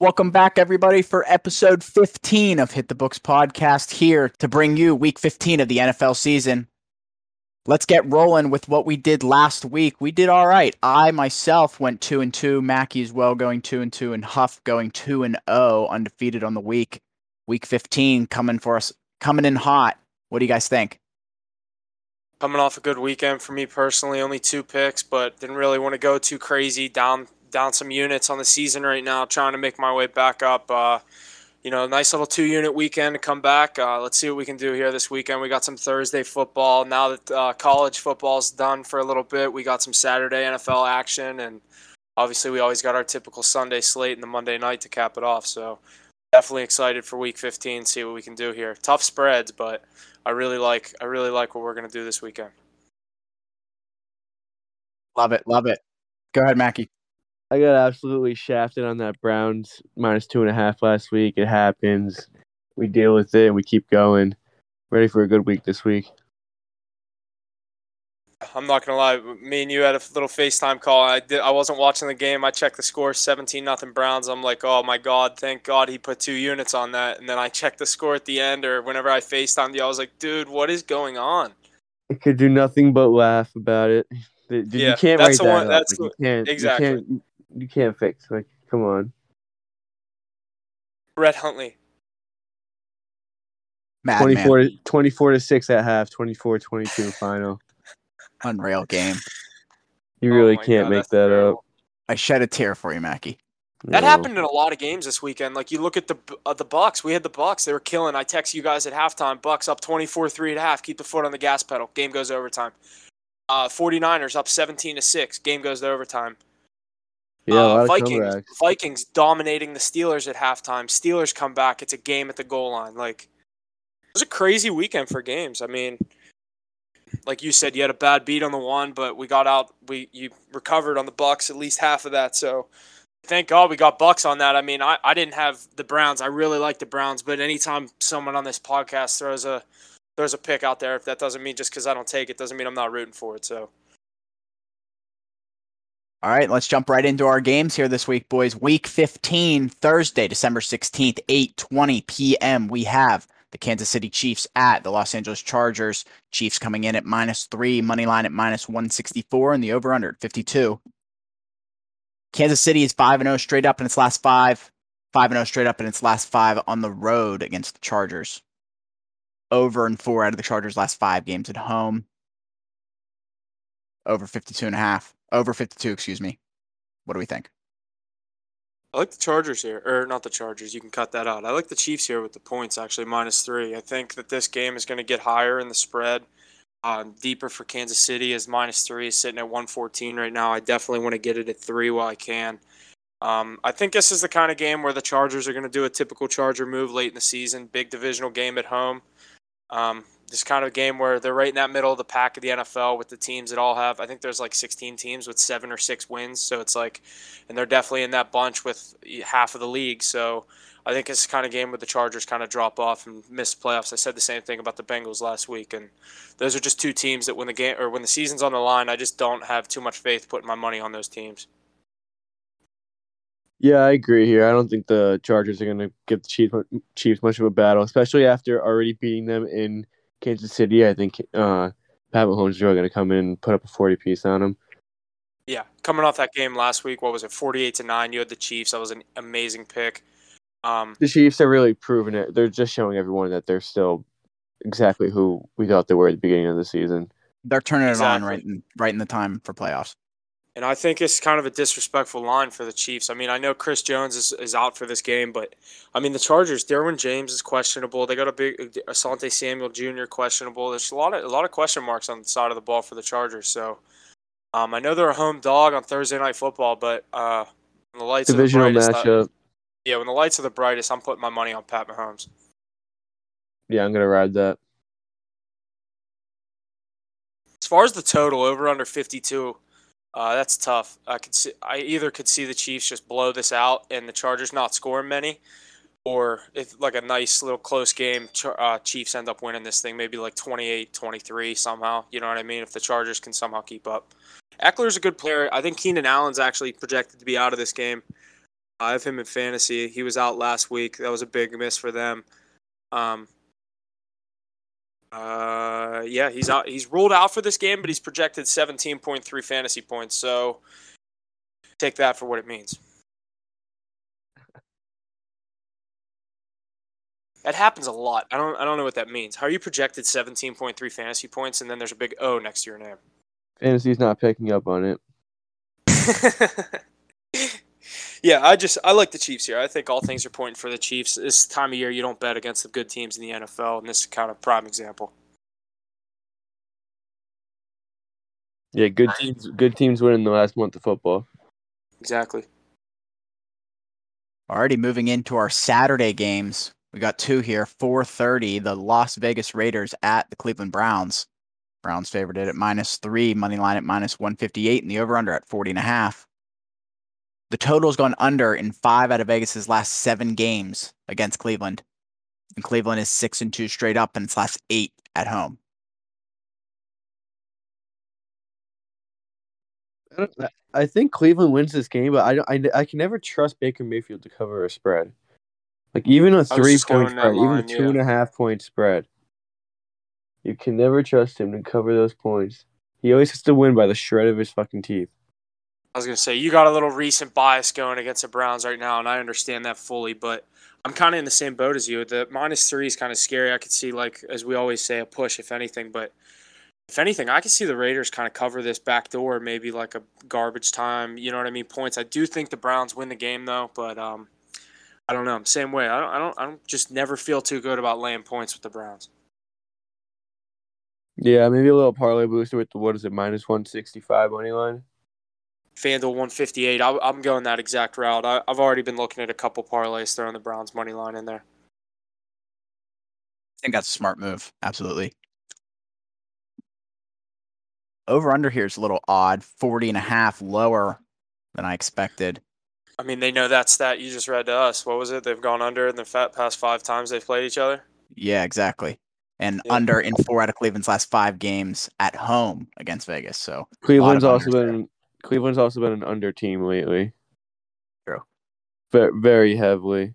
Welcome back, everybody, for episode 15 of Hit the Books podcast here to bring you week 15 of the NFL season. Let's get rolling with what we did last week. We did all right. I myself went 2 and 2, Mackey as well going 2 and 2 and Huff going 2 and 0 undefeated on the week. Week 15 coming for us coming in hot. What do you guys think? Coming off a good weekend for me personally, only two picks, but didn't really want to go too crazy down down some units on the season right now, trying to make my way back up. Uh, you know, nice little two unit weekend to come back. Uh, let's see what we can do here this weekend. We got some Thursday football. Now that uh, college football's done for a little bit, we got some Saturday NFL action. And obviously, we always got our typical Sunday slate and the Monday night to cap it off. So definitely excited for week 15, see what we can do here. Tough spreads, but I really like I really like what we're going to do this weekend. Love it. Love it. Go ahead, Mackey. I got absolutely shafted on that Browns minus two and a half last week. It happens. We deal with it and we keep going. Ready for a good week this week. I'm not gonna lie. Me and you had a little FaceTime call. I did. I wasn't watching the game. I checked the score, 17 nothing Browns. I'm like, oh my god, thank God he put two units on that. And then I checked the score at the end, or whenever I FaceTimed you, I was like, dude, what is going on? I could do nothing but laugh about it. Dude, Yeah, you can't that's write the that one- that's Like, you can't, exactly. You can't, you can't fix. Like, come on. Brett Huntley. Madman. 24 to, 24 to 6 at half, 24 22 final. Unreal game. You Oh really my can't God, make that's that up. I shed a tear for you, Mackey. up. That No. happened in a lot of games this weekend. Like you look at the uh, the Bucks, we had the Bucks. They were killing. I text you guys at halftime. Bucks up 24-3 at half. Keep the foot on the gas pedal. Game goes to overtime. Uh, 49ers up 17 to 6. Game goes to overtime. Yeah, Uh, Vikings. Vikings dominating the Steelers at halftime. Steelers come back. It's a game at the goal line. Like it was a crazy weekend for games. I mean, like you said, you had a bad beat on the one, but we got out. We you recovered on the Bucks at least half of that. So thank God we got Bucks on that. I mean, I, I didn't have the Browns. I really like the Browns, but anytime someone on this podcast throws a throws a pick out there, if that doesn't mean just because I don't take it, doesn't mean I'm not rooting for it. So All right, let's jump right into our games here this week, boys. Week 15, Thursday, December 16th, 8:20 p.m. We have the Kansas City Chiefs at the Los Angeles Chargers. Chiefs coming in at minus three, money line at minus 164, and the over under at 52. Kansas City is 5 0 straight up in its last five, 5 0 straight up in its last five on the road against the Chargers. Over and four out of the Chargers' last five games at home. Over 52 and a half. Over 52, excuse me. What do we think? I like the Chargers here, or not the Chargers. You can cut that out. I like the Chiefs here with the points, actually minus three. I think that this game is going to get higher in the spread, um, deeper for Kansas City. Is minus three is sitting at one fourteen right now. I definitely want to get it at three while I can. Um, I think this is the kind of game where the Chargers are going to do a typical Charger move late in the season. Big divisional game at home. Um, this kind of game where they're right in that middle of the pack of the NFL with the teams that all have. I think there's like 16 teams with seven or six wins, so it's like, and they're definitely in that bunch with half of the league. So I think it's the kind of game where the Chargers kind of drop off and miss playoffs. I said the same thing about the Bengals last week, and those are just two teams that when the game or when the season's on the line, I just don't have too much faith putting my money on those teams. Yeah, I agree here. I don't think the Chargers are going to give the Chiefs, Chiefs much of a battle, especially after already beating them in Kansas City. I think uh, Pat Mahomes is really going to come in and put up a 40 piece on them. Yeah, coming off that game last week, what was it, 48 to nine? You had the Chiefs. That was an amazing pick. Um, The Chiefs are really proving it. They're just showing everyone that they're still exactly who we thought they were at the beginning of the season. They're turning it on right in, right in the time for playoffs. And I think it's kind of a disrespectful line for the Chiefs. I mean, I know Chris Jones is, is out for this game, but I mean the Chargers. Derwin James is questionable. They got a big Asante Samuel Jr. questionable. There's a lot of a lot of question marks on the side of the ball for the Chargers. So um, I know they're a home dog on Thursday night football, but uh, when the lights Divisional are the brightest, matchup. yeah, when the lights are the brightest, I'm putting my money on Pat Mahomes. Yeah, I'm going to ride that. As far as the total over under 52, uh, that's tough. I could see, I either could see the Chiefs just blow this out and the Chargers not scoring many, or if like a nice little close game, uh, Chiefs end up winning this thing, maybe like 28-23 somehow. You know what I mean? If the Chargers can somehow keep up. Ekeler's a good player. I think Keenan Allen's actually projected to be out of this game. I have him in fantasy. He was out last week. That was a big miss for them. Um, uh, yeah, he's out. He's ruled out for this game, but he's projected 17.3 fantasy points. So take that for what it means. That happens a lot. I don't. I don't know what that means. How are you projected 17.3 fantasy points, and then there's a big O next to your name? Fantasy's not picking up on it. yeah, I just I like the Chiefs here. I think all things are pointing for the Chiefs. This time of year, you don't bet against the good teams in the NFL, and this is kind of prime example. Yeah, good teams. Good teams win in the last month of football. Exactly. Already moving into our Saturday games. We got two here. 4:30, the Las Vegas Raiders at the Cleveland Browns. Browns favored it at minus three, money line at minus 158, and the over under at 40 and a half. The total's gone under in five out of Vegas's last seven games against Cleveland. And Cleveland is six and two straight up in its last eight at home. I think Cleveland wins this game, but I, don't, I, I can never trust Baker Mayfield to cover a spread. Like even a three point spread, line, even a two yeah. and a half point spread. You can never trust him to cover those points. He always has to win by the shred of his fucking teeth. I was gonna say you got a little recent bias going against the Browns right now, and I understand that fully. But I'm kind of in the same boat as you. The minus three is kind of scary. I could see like as we always say a push if anything, but if anything, I could see the Raiders kind of cover this back door, maybe like a garbage time. You know what I mean? Points. I do think the Browns win the game though, but um, I don't know. Same way. I don't. I don't. I don't just never feel too good about laying points with the Browns. Yeah, maybe a little parlay booster with the what is it minus one sixty five money line. FanDuel 158. I, am going that exact route. I, have already been looking at a couple parlays throwing the Browns money line in there. I think that's a smart move. Absolutely. Over under here is a little odd. 40 and a half lower than I expected. I mean, they know that stat you just read to us. What was it? They've gone under in the past five times they've played each other? Yeah, exactly. And yeah. under in four out of Cleveland's last five games at home against Vegas. So Cleveland's also been Cleveland's also been an under team lately. True. Very, very heavily.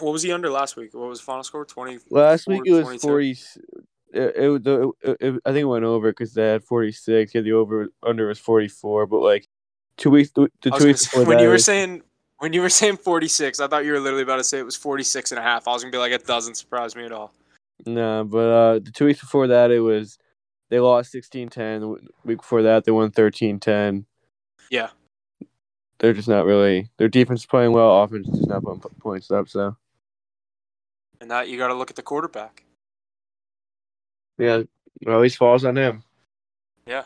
What was he under last week? What was the final score? Twenty. Last week it was 22? forty. It, it, it, it, I think it went over because they had forty six. Yeah, the over under was forty four. But like two weeks, the two weeks say, when you were saying when you were saying forty six, I thought you were literally about to say it was 46 and a half. I was gonna be like, it doesn't surprise me at all. No, nah, but uh, the two weeks before that, it was they lost 16-10. Week before that, they won 13-10. Yeah. They're just not really. Their defense is playing well. Offense is just not putting points up. So. And that you got to look at the quarterback. Yeah, it always falls on him. Yeah.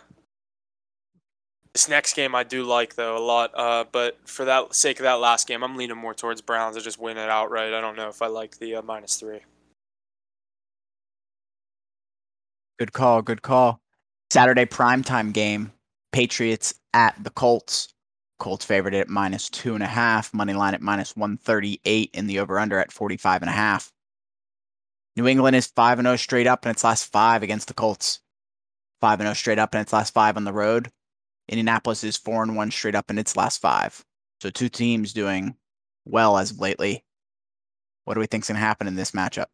This next game I do like though a lot, uh, but for that sake of that last game, I'm leaning more towards Browns to just win it outright. I don't know if I like the uh, minus three. Good call. Good call. Saturday primetime game. Patriots at the Colts. Colts favored at minus two and a half. Money line at minus 138 in the over under at 45 and a half. New England is 5 0 straight up in its last five against the Colts. 5 0 straight up in its last five on the road. Indianapolis is 4 1 straight up in its last five. So two teams doing well as of lately. What do we think's going to happen in this matchup?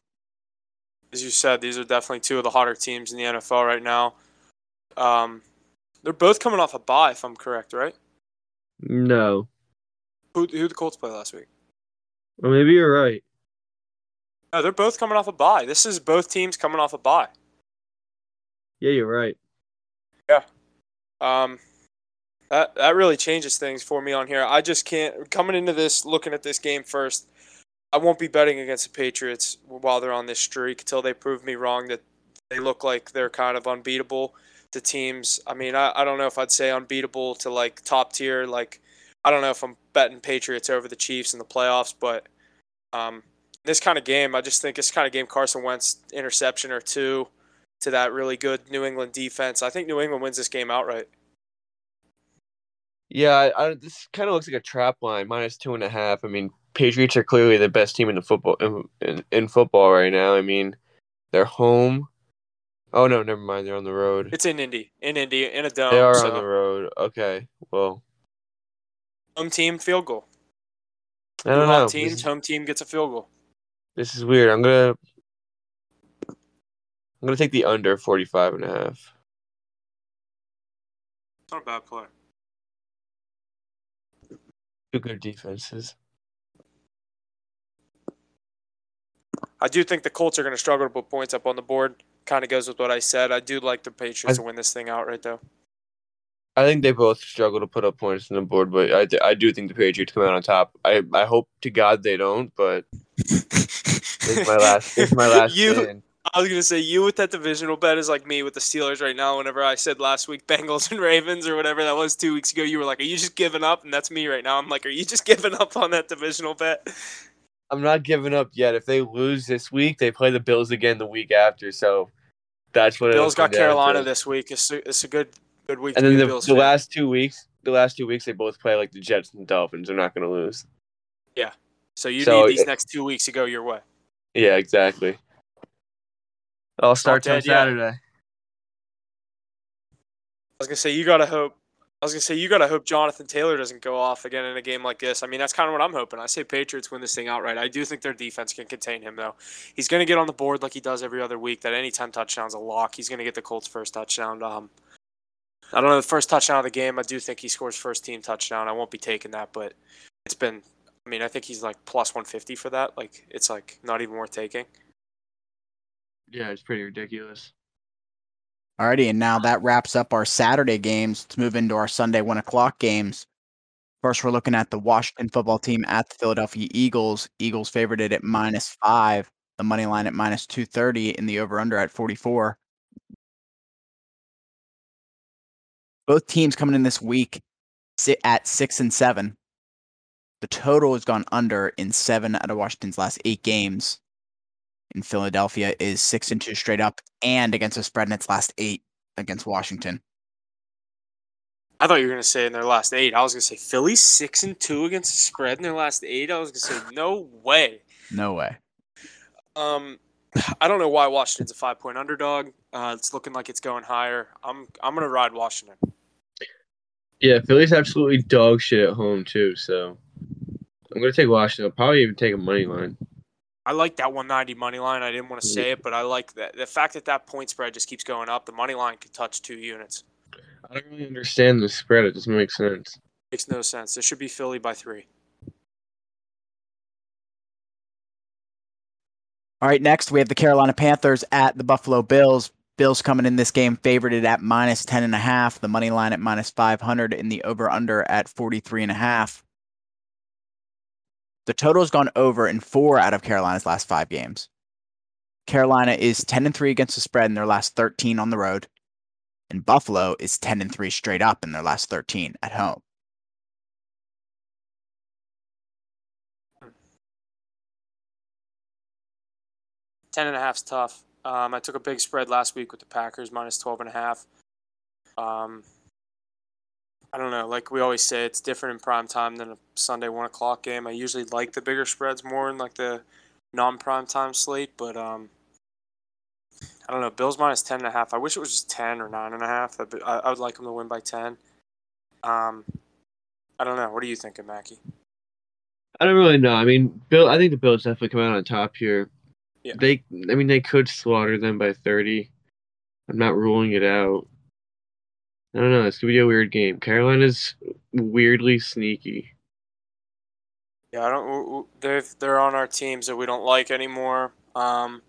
As you said, these are definitely two of the hotter teams in the NFL right now. Um, they're both coming off a bye, if I'm correct, right? No. Who who the Colts play last week? Well, maybe you're right. No, they're both coming off a bye. This is both teams coming off a bye. Yeah, you're right. Yeah. Um, that that really changes things for me on here. I just can't coming into this looking at this game first. I won't be betting against the Patriots while they're on this streak until they prove me wrong that they look like they're kind of unbeatable to teams. I mean, I, I don't know if I'd say unbeatable to like top tier. Like, I don't know if I'm betting Patriots over the Chiefs in the playoffs, but um, this kind of game, I just think this kind of game, Carson Wentz interception or two to that really good New England defense. I think New England wins this game outright. Yeah, I, I, this kind of looks like a trap line, minus two and a half. I mean, Patriots are clearly the best team in the football in, in, in, football right now. I mean, they're home. Oh no, never mind. They're on the road. It's in Indy, in Indy, in a dome. They are so. on the road. Okay, well. Home team field goal. I don't home know. Teams, home team gets a field goal. this is weird. I'm gonna I'm gonna take the under 45 and a half. It's not a bad play. Two good defenses. I do think the Colts are going to struggle to put points up on the board. Kind of goes with what I said. I do like the Patriots I- to win this thing outright, though. I think they both struggle to put up points on the board, but I, th- I do think the Patriots come out on top. I, I hope to God they don't, but it's my last it's my last you, stand. I was gonna say you with that divisional bet is like me with the Steelers right now. Whenever I said last week Bengals and Ravens or whatever that was two weeks ago, you were like, "Are you just giving up?" And that's me right now. I'm like, "Are you just giving up on that divisional bet?" I'm not giving up yet. If they lose this week, they play the Bills again the week after. So that's what it'll Bills got Carolina this week. It's a, it's a good good week. And to then the, Bills the last two weeks, the last two weeks they both play like the Jets and the Dolphins. They're not going to lose. Yeah. So you so need these it- next two weeks to go your way. Yeah, exactly. All starts on dead yet. Saturday. I was gonna say you gotta hope. I was gonna say you gotta hope Jonathan Taylor doesn't go off again in a game like this. I mean, that's kind of what I'm hoping. I say Patriots win this thing outright. I do think their defense can contain him though. He's gonna get on the board like he does every other week. That any ten touchdowns a lock. He's gonna get the Colts' first touchdown. Um, I don't know the first touchdown of the game. I do think he scores first team touchdown. I won't be taking that, but it's been. I mean, I think he's like plus 150 for that. Like, it's like not even worth taking. Yeah, it's pretty ridiculous. Alrighty, and now that wraps up our Saturday games. Let's move into our Sunday one o'clock games. First, we're looking at the Washington football team at the Philadelphia Eagles. Eagles favored it at minus five. The money line at minus two thirty, and the over under at forty four. Both teams coming in this week sit at six and seven. The total has gone under in seven out of Washington's last eight games. In Philadelphia is six and two straight up and against the spread in its last eight against Washington. I thought you were gonna say in their last eight. I was gonna say Philly six and two against the spread in their last eight. I was gonna say no way. No way. Um, I don't know why Washington's a five point underdog. Uh, it's looking like it's going higher. I'm I'm gonna ride Washington. Yeah, Philly's absolutely dog shit at home too. So I'm gonna take Washington. I'll probably even take a money line. I like that 190 money line. I didn't want to say it, but I like that the fact that that point spread just keeps going up. The money line could touch two units. I don't really understand the spread. It doesn't make sense. Makes no sense. There should be Philly by three. All right, next we have the Carolina Panthers at the Buffalo Bills. Bills coming in this game favorited at minus 10 and a half, the money line at minus 500 and the over under at 43 and a half. The total has gone over in 4 out of Carolina's last 5 games. Carolina is 10 and 3 against the spread in their last 13 on the road, and Buffalo is 10 and 3 straight up in their last 13 at home. Ten and a half's tough. Um, I took a big spread last week with the Packers minus twelve and a half. Um, I don't know. Like we always say, it's different in prime time than a Sunday one o'clock game. I usually like the bigger spreads more in like the non-prime time slate, but um, I don't know. Bills minus ten and a half. I wish it was just ten or nine and a half. I, I would like them to win by ten. Um, I don't know. What are you thinking, Mackie? I don't really know. I mean, Bill. I think the Bills definitely come out on top here. Yeah. They. I mean, they could slaughter them by thirty. I'm not ruling it out. I don't know. It's gonna be a weird game. Carolina's weirdly sneaky. Yeah, I don't. They're they're on our teams that we don't like anymore. Um,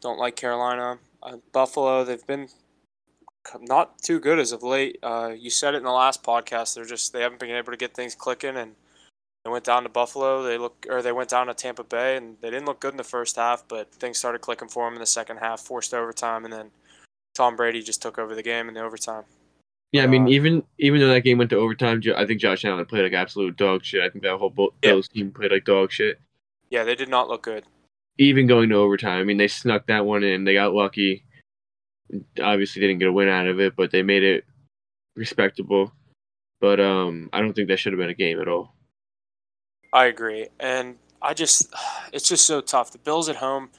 don't like Carolina, uh, Buffalo. They've been not too good as of late. Uh, you said it in the last podcast. They're just they haven't been able to get things clicking, and they went down to Buffalo. They look or they went down to Tampa Bay, and they didn't look good in the first half, but things started clicking for them in the second half. Forced overtime, and then Tom Brady just took over the game in the overtime. Yeah, I mean, Uh, even even though that game went to overtime, I think Josh Allen played like absolute dog shit. I think that whole Bo- Yeah. Bills team played like dog shit. Yeah, they did not look good. Even going to overtime, I mean, they snuck that one in. They got lucky. Obviously, didn't get a win out of it, but they made it respectable. But um, I don't think that should have been a game at all. I agree, and I just it's just so tough. The Bills at home,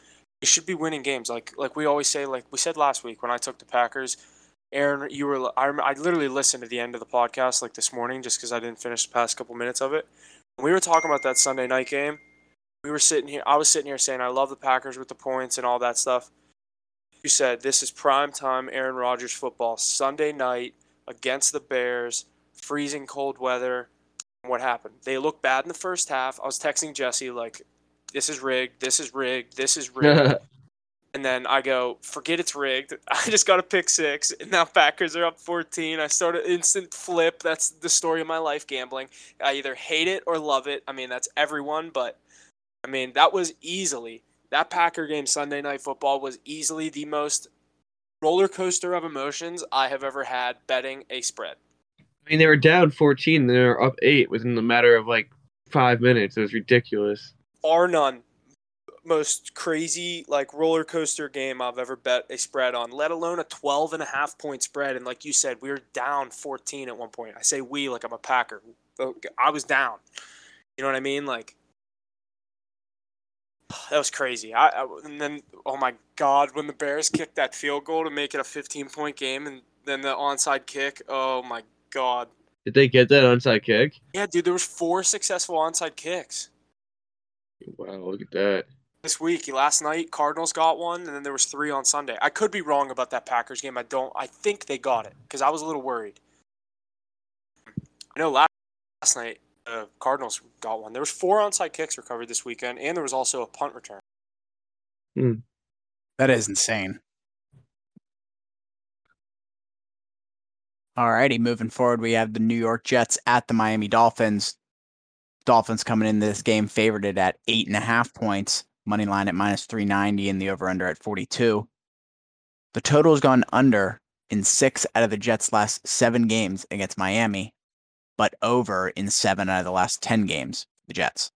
they should be winning games. Like like we always say, like we said last week when I took the Packers, Aaron, you were I, I literally listened to the end of the podcast like this morning just because I didn't finish the past couple minutes of it. We were talking about that Sunday night game, we were sitting here. I was sitting here saying I love the Packers with the points and all that stuff. You said this is prime time Aaron Rodgers football Sunday night against the Bears, freezing cold weather. What happened? They looked bad in the first half. I was texting Jesse like, "This is rigged. This is rigged. This is rigged." And then I go, forget it's rigged. I just got a pick six, and now Packers are up 14. I started instant flip. That's the story of my life gambling. I either hate it or love it. I mean, that's everyone, but I mean, that was easily that Packer game Sunday night football was easily the most roller coaster of emotions I have ever had betting a spread. I mean, they were down 14, they were up eight within the matter of like five minutes. It was ridiculous. Or none most crazy like roller coaster game I've ever bet a spread on, let alone a 12 and a half point spread. And like you said, we were down 14 at one point. I say we like I'm a Packer. Oh, I was down. You know what I mean? Like that was crazy. I, I and then oh my god, when the Bears kicked that field goal to make it a 15 point game, and then the onside kick. Oh my god. Did they get that onside kick? Yeah, dude. There was four successful onside kicks. Wow, look at that this week. Last night, Cardinals got one, and then there was three on Sunday. I could be wrong about that Packers game. I don't. I think they got it because I was a little worried. I know last, last night uh, Cardinals got one. There was four onside kicks recovered this weekend, and there was also a punt return. Hmm. That is insane. Alrighty, moving forward, we have the New York Jets at the Miami Dolphins. Dolphins coming in this game favored at eight and a half points money line at minus 390 and the over under at 42. The total has gone under in six out of the Jets' last seven games against Miami, but over in seven out of the last 10 games, the Jets.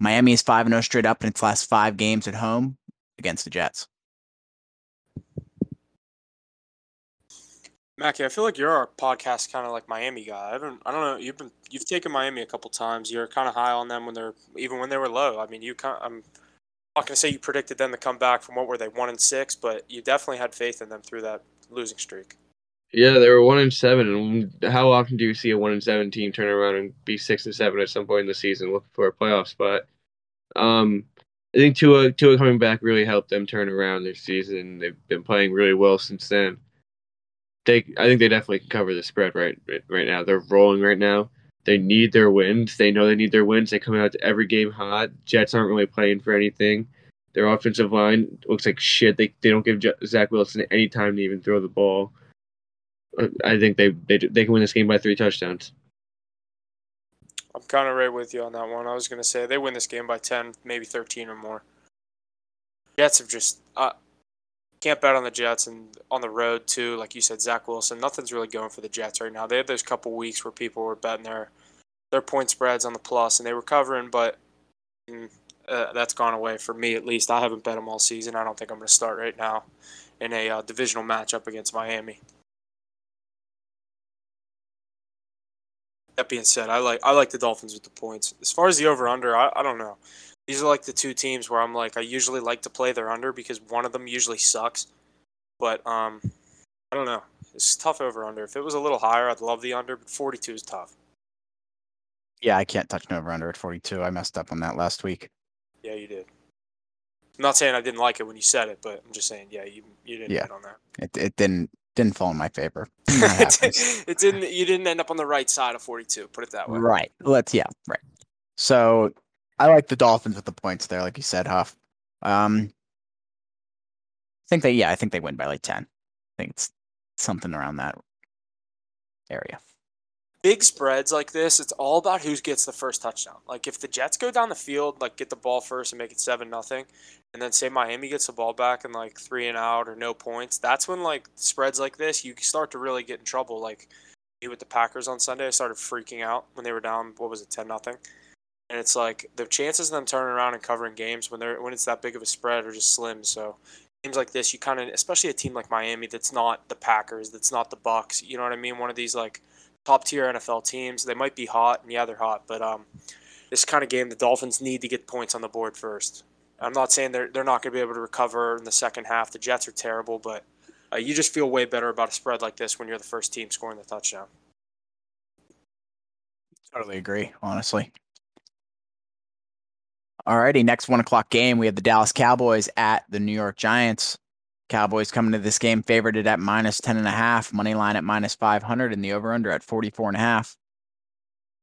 Miami is 5 0 straight up in its last five games at home against the Jets. Mackie, I feel like you're our podcast kind of like Miami guy. I don't, I don't know. You've been, you've taken Miami a couple times. You're kind of high on them when they're, even when they were low. I mean, you, kind I'm not gonna say you predicted them to come back from what were they one and six, but you definitely had faith in them through that losing streak. Yeah, they were one and seven. And how often do you see a one and seven team turn around and be six and seven at some point in the season, looking for a playoff spot? Um, I think Tua, Tua coming back really helped them turn around their season. They've been playing really well since then they I think they definitely can cover the spread right right now. They're rolling right now. They need their wins. They know they need their wins. They come out to every game hot. Jets aren't really playing for anything. Their offensive line looks like shit. They they don't give Zach Wilson any time to even throw the ball. Uh, I think they they they can win this game by three touchdowns. I'm kind of right with you on that one. I was gonna say they win this game by ten, maybe thirteen or more. Jets have just uh, can't bet on the Jets and on the road too. Like you said, Zach Wilson. Nothing's really going for the Jets right now. They had those couple weeks where people were betting their their point spreads on the plus, and they were covering, but mm, uh, that's gone away for me at least. I haven't bet them all season. I don't think I'm going to start right now in a uh, divisional matchup against Miami. That being said, I like I like the Dolphins with the points. As far as the over under, I, I don't know. These are like the two teams where I'm like I usually like to play their under because one of them usually sucks. But um I don't know. It's tough over under. If it was a little higher, I'd love the under, but 42 is tough. Yeah, I can't touch an over under at 42. I messed up on that last week. Yeah, you did. I'm not saying I didn't like it when you said it, but I'm just saying, yeah, you you didn't yeah. on that. It it didn't didn't fall in my favor. it didn't. You didn't end up on the right side of 42. Put it that way. Right. Let's. Yeah. Right. So I like the Dolphins with the points there, like you said, Huff. Um, I think they, yeah, I think they win by like 10. I think it's something around that area. Big spreads like this, it's all about who gets the first touchdown. Like if the Jets go down the field, like get the ball first and make it seven nothing, and then say Miami gets the ball back and like three and out or no points, that's when like spreads like this, you start to really get in trouble. Like with the Packers on Sunday, I started freaking out when they were down. What was it, ten nothing? And it's like the chances of them turning around and covering games when they're when it's that big of a spread are just slim. So games like this, you kind of, especially a team like Miami that's not the Packers, that's not the Bucks. You know what I mean? One of these like top tier NFL teams. They might be hot, and yeah, they're hot, but um, this kind of game, the Dolphins need to get points on the board first. I'm not saying they're they're not going to be able to recover in the second half. The Jets are terrible, but uh, you just feel way better about a spread like this when you're the first team scoring the touchdown. Totally agree, honestly. Alrighty, next one o'clock game, we have the Dallas Cowboys at the New York Giants. Cowboys coming to this game favored at minus 10 and a half, money line at minus 500 and the over under at 44 and a half.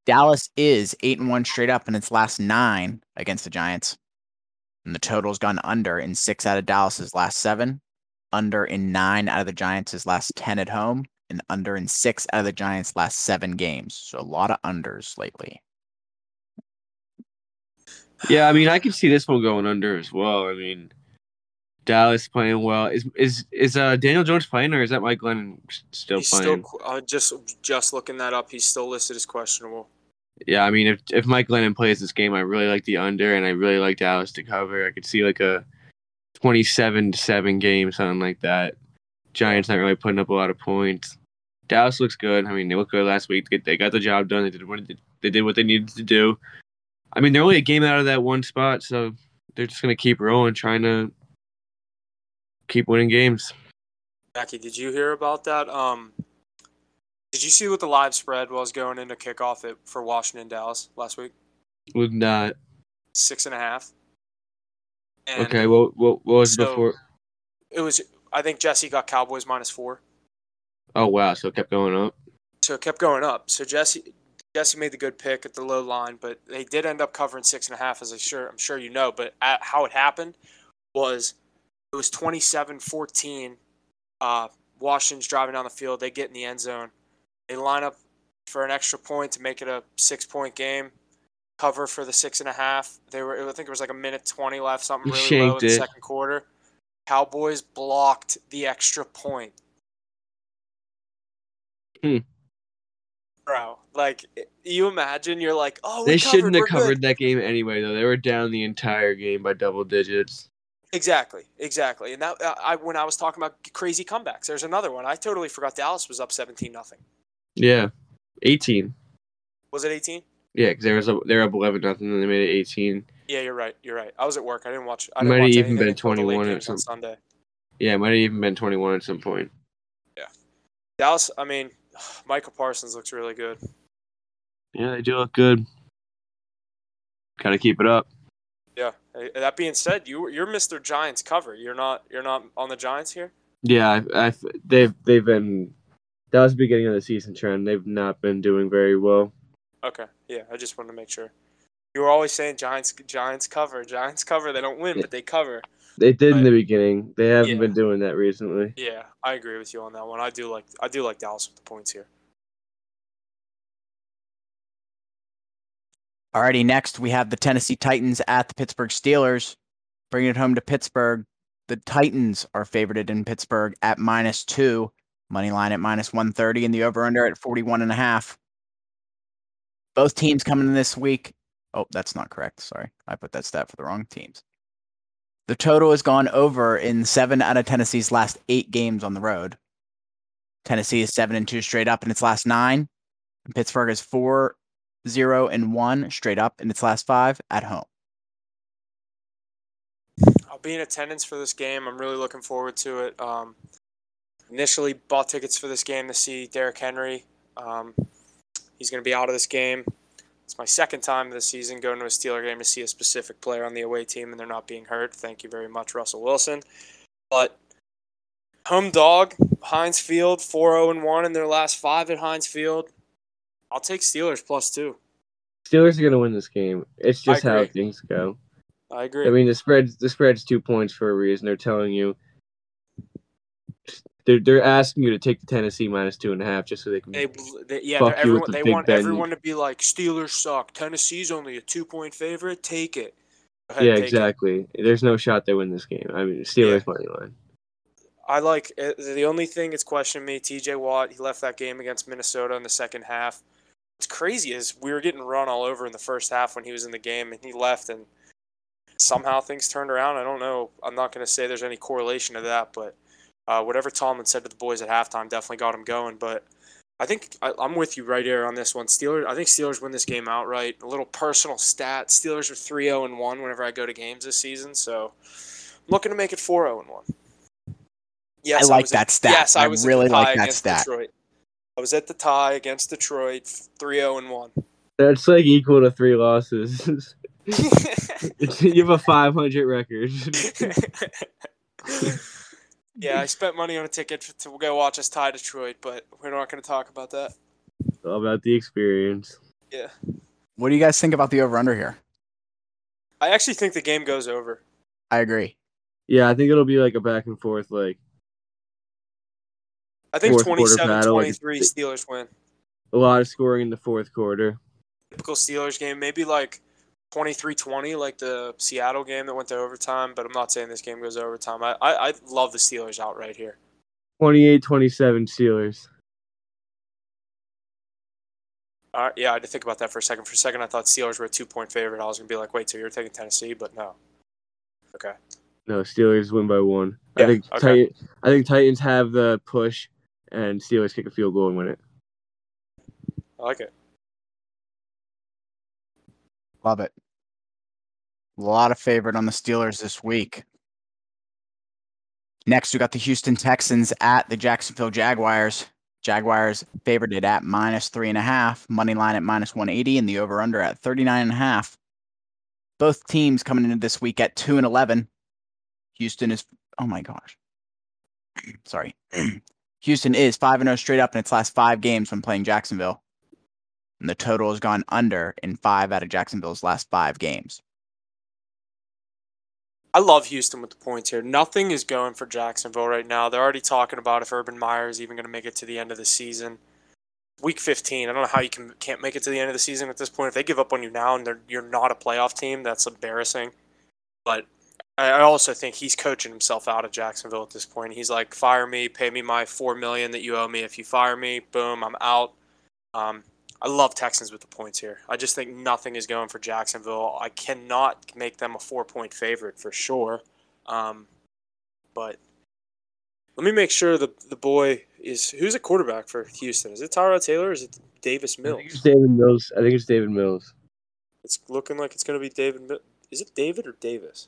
Dallas is 8 and 1 straight up in its last 9 against the Giants. And the total's gone under in 6 out of Dallas's last 7, under in 9 out of the Giants' last 10 at home, and under in 6 out of the Giants' last 7 games. So a lot of unders lately. Yeah, I mean, I can see this one going under as well. I mean, Dallas playing well. Is is is uh, Daniel Jones playing, or is that Mike Glennon still he's playing? still uh, just just looking that up. He's still listed as questionable. Yeah, I mean, if if Mike Glennon plays this game, I really like the under, and I really like Dallas to cover. I could see like a twenty-seven to seven game, something like that. Giants not really putting up a lot of points. Dallas looks good. I mean, they looked good last week. They, they got the job done. They did what they did what they needed to do. I mean, they're only a game out of that one spot, so they're just gonna keep rolling, trying to keep winning games. Jackie, did you hear about that? Um, did you see what the live spread was going into kickoff at, for Washington Dallas last week? Would not. Six and a half. And Okay, what what, what was so- before? It was. I think Jesse got Cowboys minus four, Oh wow, so it kept going up. so it kept going up. So Jesse Jesse made the good pick at the low line, but they did end up covering six and a half, as I sure I'm sure you know. But at, how it happened was it was 27-14. Uh, Washington's driving down the field. They get in the end zone. They line up for an extra point to make it a six point game. Cover for the six and a half. They were. I think it was like a minute twenty left, something really low in shanked the second quarter. Cowboys blocked the extra point. Hmm. Bro, like you imagine, you're like, oh, They covered, shouldn't have we're good. covered that game anyway, though. They were down the entire game by double digits. Exactly, exactly. And that uh, I when I was talking about crazy comebacks, there's another one. I totally forgot Dallas was up 17 nothing. Yeah, eighteen. Was it 18? Yeah, because they was up, they were up eleven nothing, and they made it eighteen. Yeah, you're right. You're right. I was at work. I didn't watch. I Might have even been until the late 21 or games on something. Sunday. Yeah, it might have even been twenty one at some point. Yeah, Dallas. I mean, Micah Parsons looks really good. Yeah, they do look good. Got to keep it up. Yeah. That being said, you you're Mr. Giants cover. You're not. You're not on the Giants here. Yeah, I, I, they've they've been. That was the beginning of the season trend. They've not been doing very well. Okay. Yeah. I just wanted to make sure. You were always saying Giants. Giants cover. Giants cover. They don't win, but they cover. They did in the beginning. They haven't Yeah. been doing that recently. Yeah, I agree with you on that one. I do like. I do like Dallas with the points here. Alrighty, next we have the Tennessee Titans at the Pittsburgh Steelers. Bringing it home to Pittsburgh. The Titans are favored in Pittsburgh at minus two. Money line at minus 130 and the over under at 41 and a half. Both teams coming in this week. Oh, that's not correct. Sorry. I put that stat for the wrong teams. The total has gone over in seven out of Tennessee's last eight games on the road. Tennessee is seven and two straight up in its last nine. Pittsburgh is four zero and one straight up in its last five at home. I'll be in attendance for this game. I'm really looking forward to it. Um, initially bought tickets for this game to see Derrick Henry. Um, he's going to be out of this game. It's my second time this season going to a Steeler game to see a specific player on the away team, and they're not being hurt. Thank you very much, Russell Wilson. But home dog, Heinz Field, 4 0 1 in their last five at Heinz Field. I'll take Steelers plus two. Steelers are gonna win this game. It's just how things go. I agree. I mean, the spread's the spread's two points for a reason. They're telling you. They're they're asking you to take the Tennessee minus two and a half just so they can. They, they yeah, Fuck you with the they Big want everyone to be like Steelers suck. Tennessee's only a two point favorite. Take it. Ahead, yeah, take it. exactly. There's no shot they win this game. I mean, Steelers money line. I like uh, the only thing that's questioning me. T.J. Watt. He left that game against Minnesota in the second half. What's crazy is we were getting run all over in the first half when he was in the game, and he left, and somehow things turned around. I don't know. I'm not going to say there's any correlation to that, but uh, whatever Tomlin said to the boys at halftime definitely got him going. But I think I, I'm with you right here on this one. Steelers. I think Steelers win this game outright. A little personal stat: Steelers are 3-0 and one whenever I go to games this season, so I'm looking to make it 4-0 and one. Yes, I like was at- that stat. Yes, I I was really at the tie like that stat. Detroit. I was at the tie against Detroit, 3-0 and 1. That's like equal to three losses. you have a 500 record. yeah, I spent money on a ticket to go watch us tie Detroit, but we're not going to talk about that. All about the experience. Yeah. What do you guys think about the over under here? I actually think the game goes over. I agree. Yeah, I think it'll be like a back and forth. Like I think Fourth quarter battle, like 27-23 it's- Steelers win. a lot of scoring in the fourth quarter. Typical Steelers game, maybe like 23-20 like the Seattle game that went to overtime, but I'm not saying this game goes to overtime. I, I, I love the Steelers out right here. 28-27 Steelers. Uh, yeah, I had to think about that for a second. For a second, I thought Steelers were a two-point favorite. I was going to be like, wait, so you're taking Tennessee? But no. Okay. No, Steelers win by one. I think okay. Titan, I think Titans have the push, and Steelers kick a field goal and win it. I like it. Love it. A lot of favorite on the Steelers this week. Next, we got the Houston Texans at the Jacksonville Jaguars. Jaguars favored it at minus three and a half, money line at minus 180, and the over under at 39 and a half. Both teams coming into this week at 2 and 11. Houston is, oh my gosh. Sorry. Houston is 5 and 0 straight up in its last five games when playing Jacksonville. And the total has gone under in five out of Jacksonville's last five games. I love Houston with the points here. Nothing is going for Jacksonville right now. They're already talking about if Urban Meyer is even going to make it to the end of the season. Week 15. I don't know how you can can't make it to the end of the season at this point. If they give up on you now and you're not a playoff team, that's embarrassing. But I I also think he's coaching himself out of Jacksonville at this point. He's like, fire me, pay me my four million that you owe me. If you fire me, boom, I'm out. Um, I love Texans with the points here. I just think nothing is going for Jacksonville. I cannot make them a four point favorite for sure. Um, but let me make sure the the boy is who's a quarterback for Houston. Is it Tyrod Taylor or is it Davis I think it's Mills? David Mills. I think it's David Mills. It's looking like it's going to be David. Is it David or Davis?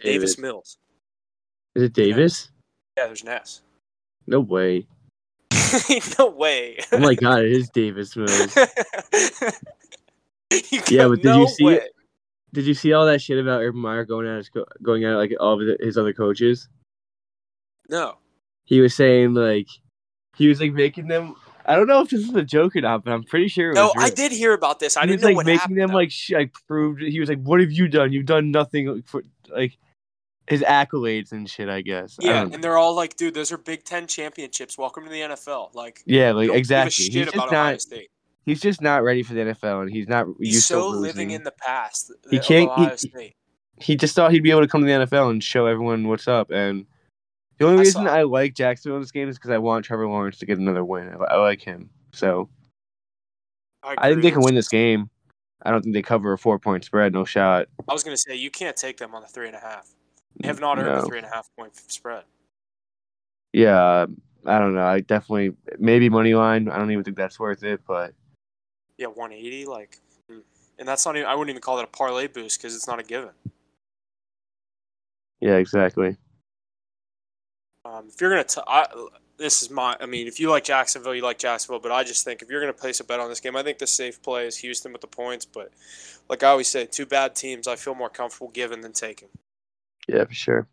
Davis Mills. Is it Davis? Yeah, there's an S. No way. no way. Oh my god, it is Davis Mills. Yeah, but did you see way." it? Did you see all that shit about Urban Meyer going at his co- going at like all of his- other coaches? No. He was saying like he was like making them. I don't know if this is a joke or not, but I'm pretty sure it No. I did hear about this. I he didn't was know like what making happened. them though. like sh- like proved. He was like, "What have you done? You've done nothing for like his accolades and shit." I guess. Yeah, don't and they're all like, dude, those are Big Ten championships. Welcome to the NFL. Like, yeah, like exactly. He's shit just about Ohio not. State. He's just not ready for the NFL, and he's not He's so living in the past. He can't- he- State. he just thought he'd be able to come to the NFL and show everyone what's up. And the only I reason I like Jacksonville in this game is because I want Trevor Lawrence to get another win. I, I like him, so I think they can win this game. I don't think they cover a four point spread. No shot. I was gonna say you can't take them on the three and a half. Have not earned No. the three and a half point spread. Yeah, I don't know. I definitely maybe money line. I don't even think that's worth it, but Yeah, 180. Like, hmm. and that's not even. I wouldn't even call that a parlay boost because it's not a given. yeah, exactly. Um, if you're gonna, t- I, this is my. I mean, if you like Jacksonville, you like Jacksonville. But I just think if you're gonna place a bet on this game, I think the safe play is Houston with the points. But like I always say, two bad teams, I feel more comfortable giving than taking. Yeah, for sure.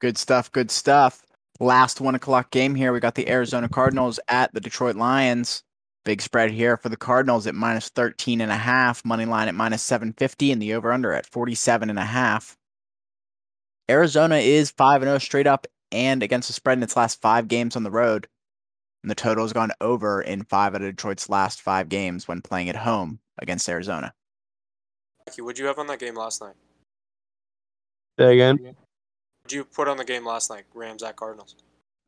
Good stuff. Good stuff. Last one o'clock game here. We got the Arizona Cardinals at the Detroit Lions. Big spread here for the Cardinals at minus 13 and a half, money line at minus 750, and the over under at 47 and a half. Arizona is 5 0 straight up and against the spread in its last five games on the road. And the total has gone over in five out of Detroit's last five games when playing at home against Arizona. Becky, what'd you have on that game last night? Say again. What'd you put on the game last night? Rams at Cardinals.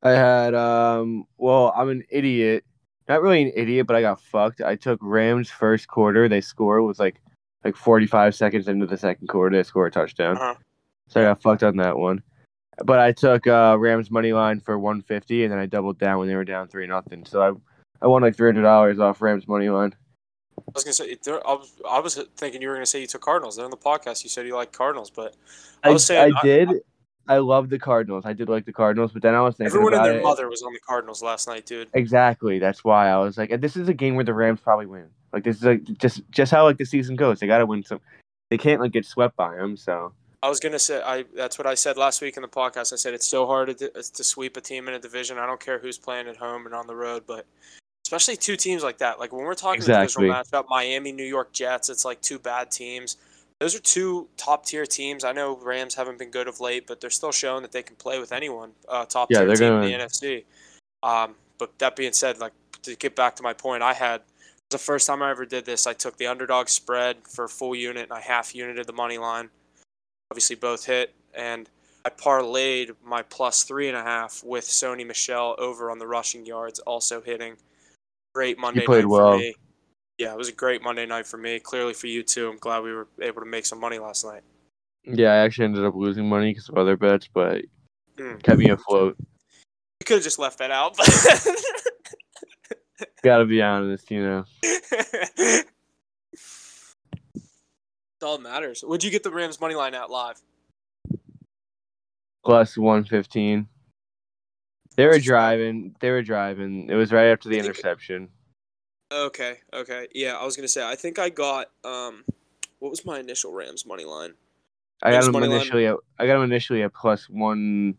I had um. Well, I'm an idiot. Not really an idiot, but I got fucked. I took Rams first quarter. They score was like like 45 seconds into the second quarter. They score a touchdown. Uh-huh. So I got fucked on that one. But I took uh, Rams money line for 150, and then I doubled down when they were down three nothing. So I I won like three hundred dollars off Rams money line. I was gonna say I was, I was thinking you were gonna say you took Cardinals. Then on the podcast you said you like Cardinals, but I I, was saying, I I- did. I love the Cardinals. I did like the Cardinals, but then I was thinking everyone and their it. mother was on the Cardinals last night, dude. Exactly. That's why I was like, this is a game where the Rams probably win. Like this is like just just how like the season goes. They got to win some. They can't like get swept by them. So I was gonna say I. That's what I said last week in the podcast. I said it's so hard to, to sweep a team in a division. I don't care who's playing at home and on the road, but especially two teams like that. Like when we're talking Exactly. divisional matchup, Miami, New York Jets. It's like two bad teams. Those are two top tier teams. I know Rams haven't been good of late, but they're still showing that they can play with anyone. Uh, top Yeah, tier team gonna- in the NFC. Um, but that being said, like to get back to my point, I had the first time I ever did this. I took the underdog spread for a full unit and I half united the money line. Obviously, both hit, and I parlayed my plus three and a half with Sony Michel over on the rushing yards, also hitting. Great Monday played night well. for me. Yeah, it was a great Monday night for me. Clearly for you too. I'm glad we were able to make some money last night. yeah, I actually ended up losing money because of other bets, but Mm. kept me afloat. You could have just left that out. Got to be honest, you know. That's all that matters. Would you get the Rams money line out live? Plus one fifteen. They were What's your spread? driving. They were driving. It was right after the interception. Okay, okay. Yeah, I was gonna say I think I got um what was my initial Rams money line? I got Rams them money line? initially. At, I got them initially at plus one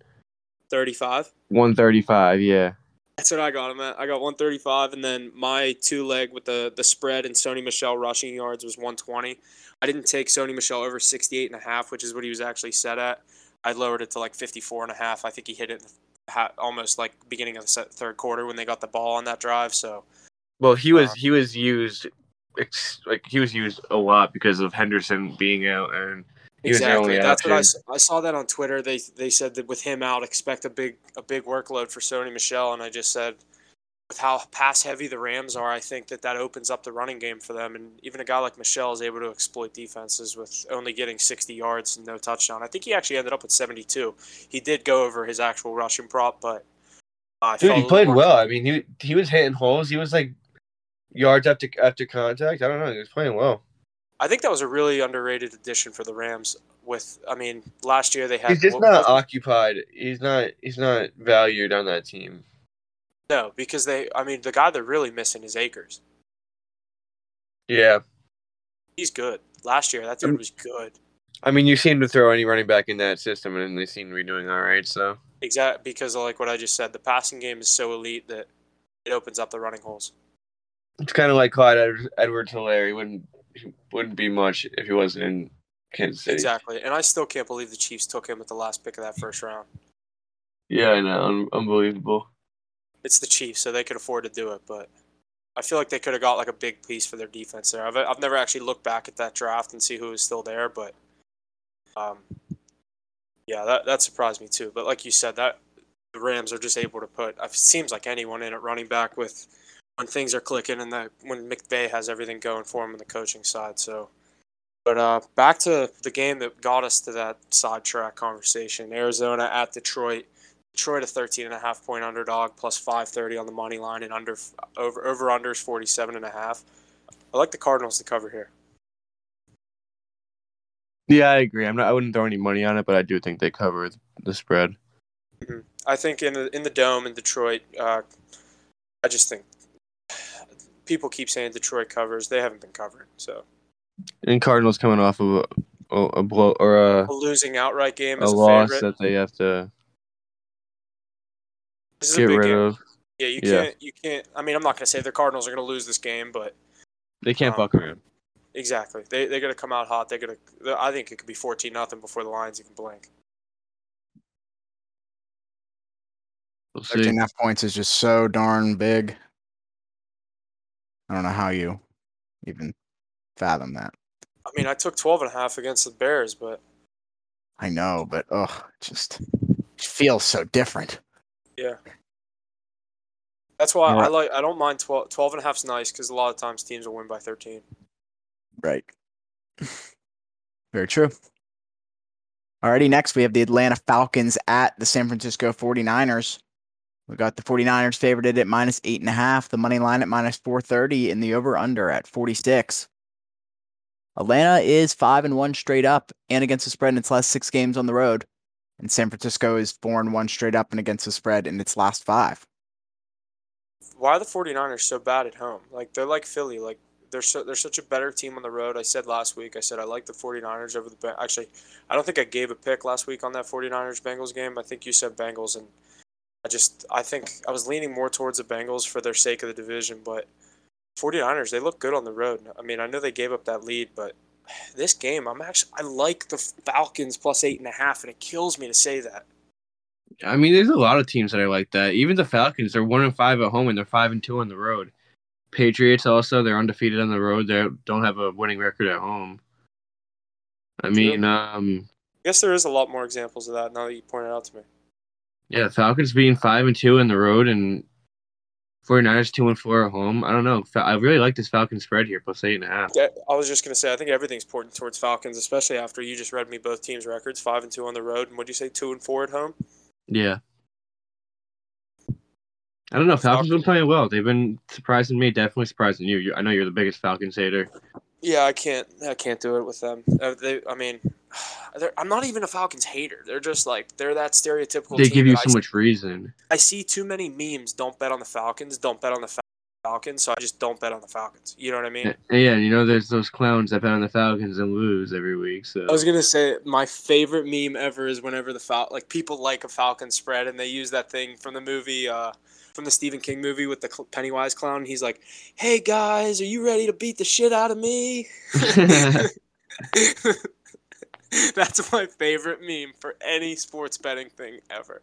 Thirty five? one thirty five. Yeah. That's what I got him at. I got 135, and then my two leg with the the spread and Sony Michel rushing yards was 120. I didn't take Sony Michel over 68 and a half, which is what he was actually set at. I lowered it to like 54 and a half. I think he hit it ha- almost like beginning of the se- third quarter when they got the ball on that drive. So Well, he was Uh, he was used like he was used a lot because of Henderson being out and exactly, that's what I, option. I saw that on Twitter. They they said that with him out, expect a big a big workload for Sony Michel, and I just said. With how pass heavy the Rams are, I think that that opens up the running game for them. And even a guy like Michel is able to exploit defenses with only getting 60 yards and no touchdown. I think he actually ended up with 72. He did go over his actual rushing prop, but uh, I Dude, he played well. I mean, he he was hitting holes. He was like yards after after contact. I don't know. He was playing well. I think that was a really underrated addition for the Rams. With, I mean, last year they had. He's just what- not what- occupied. He's not. He's not valued on that team. No, because they. I mean, the guy they're really missing is Akers. Yeah. He's good. Last year, that dude was good. I mean, you seem to throw any running back in that system, and they seem to be doing all right. So exactly because of like what I just said, the passing game is so elite that it opens up the running holes. it's kind of like Clyde Ed- Edwards Helaire. He wouldn't he wouldn't be much if he wasn't in Kansas City. Exactly, and I still can't believe the Chiefs took him at the last pick of that first round. Yeah, I know. Un- unbelievable. It's the Chiefs, so they could afford to do it, but I feel like they could have got like a big piece for their defense there. I've I've never actually looked back at that draft and see who was still there, but um, yeah, that that surprised me too. But like you said, that the Rams are just able to put it seems like anyone in at running back with when things are clicking and that when McVay has everything going for him on the coaching side. So, but uh, back to the game that got us to that sidetrack conversation: Arizona at Detroit. Detroit a 13 and a half point underdog plus 530 on the money line and under over over unders 47 and a half. I like the Cardinals to cover here. Yeah, I agree. I'm not. I wouldn't throw any money on it, but I do think they cover the spread. I think in the in the dome in Detroit, uh, I just think people keep saying Detroit covers. They haven't been covering. So And Cardinals coming off of a, a, a blow or a, a losing outright game a a, loss favorite. that they have to This is get a big rid game. of. Yeah, you Yeah. can't you can't. I mean, I'm not gonna say the Cardinals are gonna lose this game, but They can't Um, fuck around. exactly, they they're gonna come out hot. They're gonna. I think it could be 14 nothing before the Lions even blink. We'll 13 see. and a half points is just so darn big. I don't know how you even fathom that. I mean, I took 12 and a half against the Bears, but I know, but oh, just feels so different. Yeah. That's why Yeah. I like I don't mind 12, 12 and a half's nice because a lot of times teams will win by 13. Right. Very true. Alrighty, next we have the Atlanta Falcons at the San Francisco 49ers. We got the 49ers favored at minus eight and a half, the money line at minus 430, and the over under at 46. Atlanta is five and one straight up and against the spread in its last six games on the road. And San Francisco is four and one straight up and against the spread in its last five. Why are the 49ers so bad at home? Like they're like Philly. Like they're so they're such a better team on the road. I said last week, I said I like the 49ers over the actually I don't think I gave a pick last week on that 49ers Bengals game. I think you said Bengals and I just I think I was leaning more towards the Bengals for their sake of the division, but 49ers, they look good on the road. I mean, I know they gave up that lead, but this game, I'm actually I like the Falcons plus eight and a half, and it kills me to say that. I mean, there's a lot of teams that are like that. Even the Falcons, they're one and five at home, and they're five and two on the road. Patriots also, they're undefeated on the road. They don't have a winning record at home. I mean, um, I guess there is a lot more examples of that now that you pointed out to me. Yeah, Falcons being five and two in the road and 49ers two and four at home. I don't know. I really like this Falcon spread here, plus eight and a half. Yeah, I was just gonna say I think everything's pointing towards Falcons, especially after you just read me both teams' records, five and two on the road, and what do you say, two and four at home? Yeah. I don't know. Falcons been playing well. They've been surprising me. Definitely surprising you. I know you're the biggest Falcons hater. Yeah, I can't. I can't do it with them. Uh, they, I mean, I'm not even a Falcons hater. They're just like they're that stereotypical. They give you so I much see, reason. I see too many memes. Don't bet on the Falcons. Don't bet on the Falcons. So I just don't bet on the Falcons. You know what I mean? Yeah, yeah you know, there's those clowns that bet on the Falcons and lose every week. So I was gonna say my favorite meme ever is whenever the Fal like people like a Falcon spread and they use that thing from the movie. uh from the Stephen King movie with the Pennywise clown. He's like, "Hey guys, are you ready to beat the shit out of me?" That's my favorite meme for any sports betting thing ever.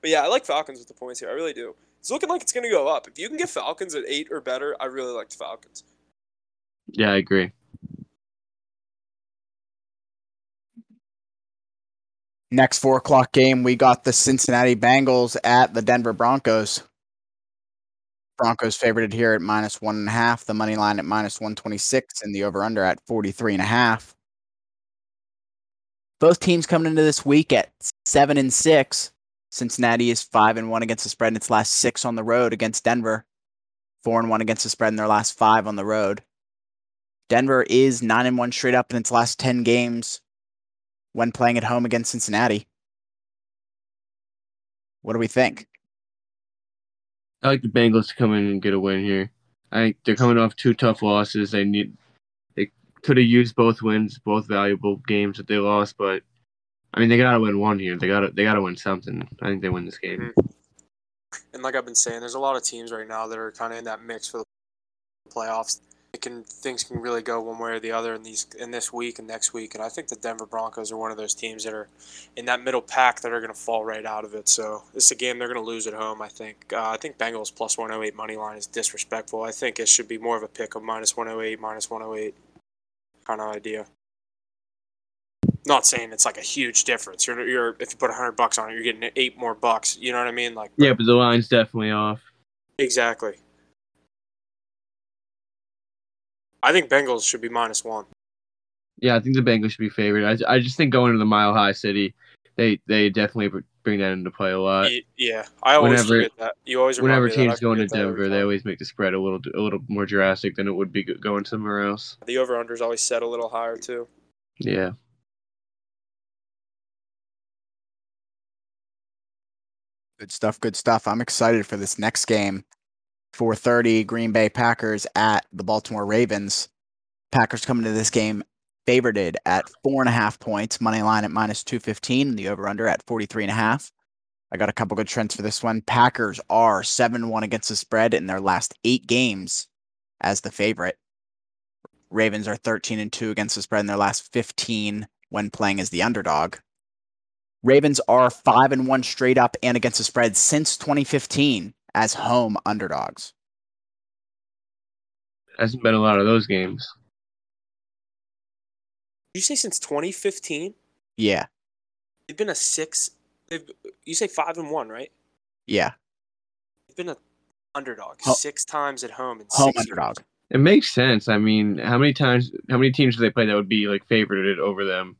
But yeah, I like Falcons with the points here. I really do. It's looking like it's going to go up. If you can get Falcons at eight or better, I really like the Falcons. Yeah, I agree. Next four o'clock game, we got the Cincinnati Bengals at the Denver Broncos. Broncos favored here at minus one and a half, the money line at minus 126, and the over under at 43 and a half. Both teams coming into this week at seven and six. Cincinnati is five and one against the spread in its last six on the road against Denver. Four and one against the spread in their last five on the road. Denver is nine and one straight up in its last 10 games when playing at home against Cincinnati. What do we think? I like the Bengals to come in and get a win here. I think they're coming off two tough losses. They need they could have used both wins, both valuable games that they lost, but I mean they gotta win one here. They gotta they gotta win something. I think they win this game. Mm-hmm. And like I've been saying, there's a lot of teams right now that are kind of in that mix for the playoffs it can things can really go one way or the other in these in this week and next week. And I think the Denver Broncos are one of those teams that are in that middle pack that are going to fall right out of it. So this is a game they're going to lose at home. I think. Uh, I think Bengals plus 108 money line is disrespectful. I think it should be more of a pick of minus 108, minus 108 kind of idea. Not saying it's like a huge difference. You're, you're if you put hundred bucks on it, you're getting eight more bucks. You know what I mean? Like yeah, but the line's definitely off. Exactly. I think Bengals should be minus one. Yeah, I think the Bengals should be favored. I, I just think going to the Mile High City, they they definitely bring that into play a lot. Yeah, I always whenever, forget that. You always whenever teams going to Denver, they always make the spread a little a little more drastic than it would be going somewhere else. The over under is always set a little higher too. Yeah. Good stuff. Good stuff. I'm excited for this next game. 4:30 Green Bay Packers at the Baltimore Ravens. Packers coming to this game favored at four and a half points, money line at minus 215, the over under at 43 and a half. I got a couple good trends for this one. Packers are 7 1 against the spread in their last eight games as the favorite. Ravens are 13 and 2 against the spread in their last 15 when playing as the underdog. Ravens are 5 and 1 straight up and against the spread since 2015 as home underdogs. Hasn't been a lot of those games. Did you say since 2015? Yeah. They've been a six. They've, you say five and one, right? Yeah. They've been a underdog Ho- six times at home. In home underdog. Years. It makes sense. I mean, how many times, how many teams do they play that would be like favored over them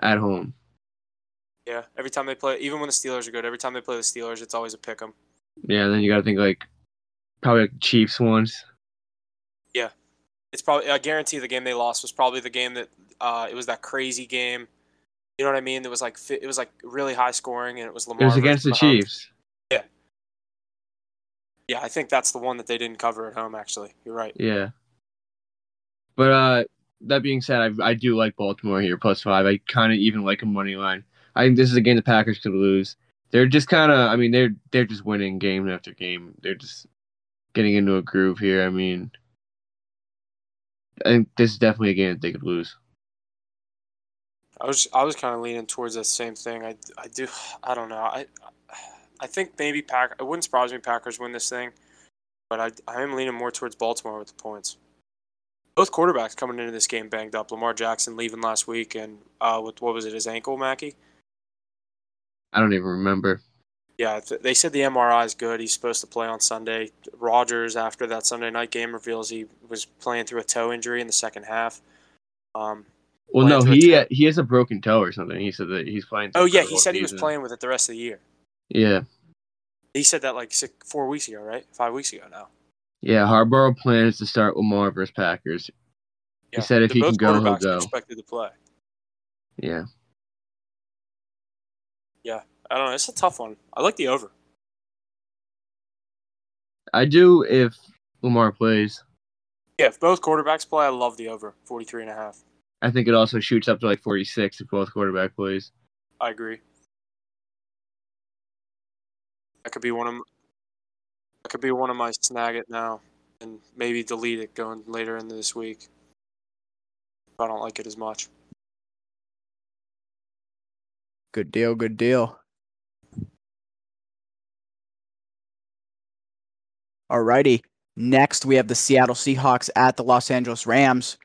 at home? Yeah, every time they play, even when the Steelers are good, every time they play the Steelers, it's always a pick 'em. Yeah, then you got to think like probably like Chiefs ones. Yeah, it's probably I guarantee the game they lost was probably the game that uh, it was that crazy game. You know what I mean? It was like it was like really high scoring, and it was Lamar. It was against the Mahomes. Chiefs. Yeah, yeah, I think that's the one that they didn't cover at home. Actually, you're right. Yeah. But uh, that being said, I I do like Baltimore here plus five. I kind of even like a money line. I think this is a game the Packers could lose. They're just kind of. I mean, they're they're just winning game after game. They're just getting into a groove here. I mean, I think this is definitely a game that they could lose. I was I was kind of leaning towards that same thing. I, I do I don't know. I I think maybe Pack. It wouldn't surprise me Packers win this thing, but I I am leaning more towards Baltimore with the points. Both quarterbacks coming into this game banged up. Lamar Jackson leaving last week, and uh, with what was it, his ankle, Mackey? I don't even remember. Yeah, th- they said the MRI is good. He's supposed to play on Sunday. Rodgers, after that Sunday night game, reveals he was playing through a toe injury in the second half. Um, Well, no, he he has a broken toe or something. He said that he's playing. oh yeah, he said he was playing with it the rest of the year. Yeah, He said that like six, four weeks ago, right? Five weeks ago now. yeah. Harbaugh plans to start Lamar versus Packers. Yeah. said if They're he can go, he'll go. expected to play. Yeah, I don't know. It's a tough one. I like the over. I do if Lamar plays. Yeah, if both quarterbacks play, I love the over 43 and a half. I think it also shoots up to like 46 if both quarterback plays. I agree. That could be one of that could be one of my snag it now and maybe delete it going later into this week. If I don't like it as much. Good deal. Good deal. Alrighty. Next, we have the Seattle Seahawks at the Los Angeles Rams.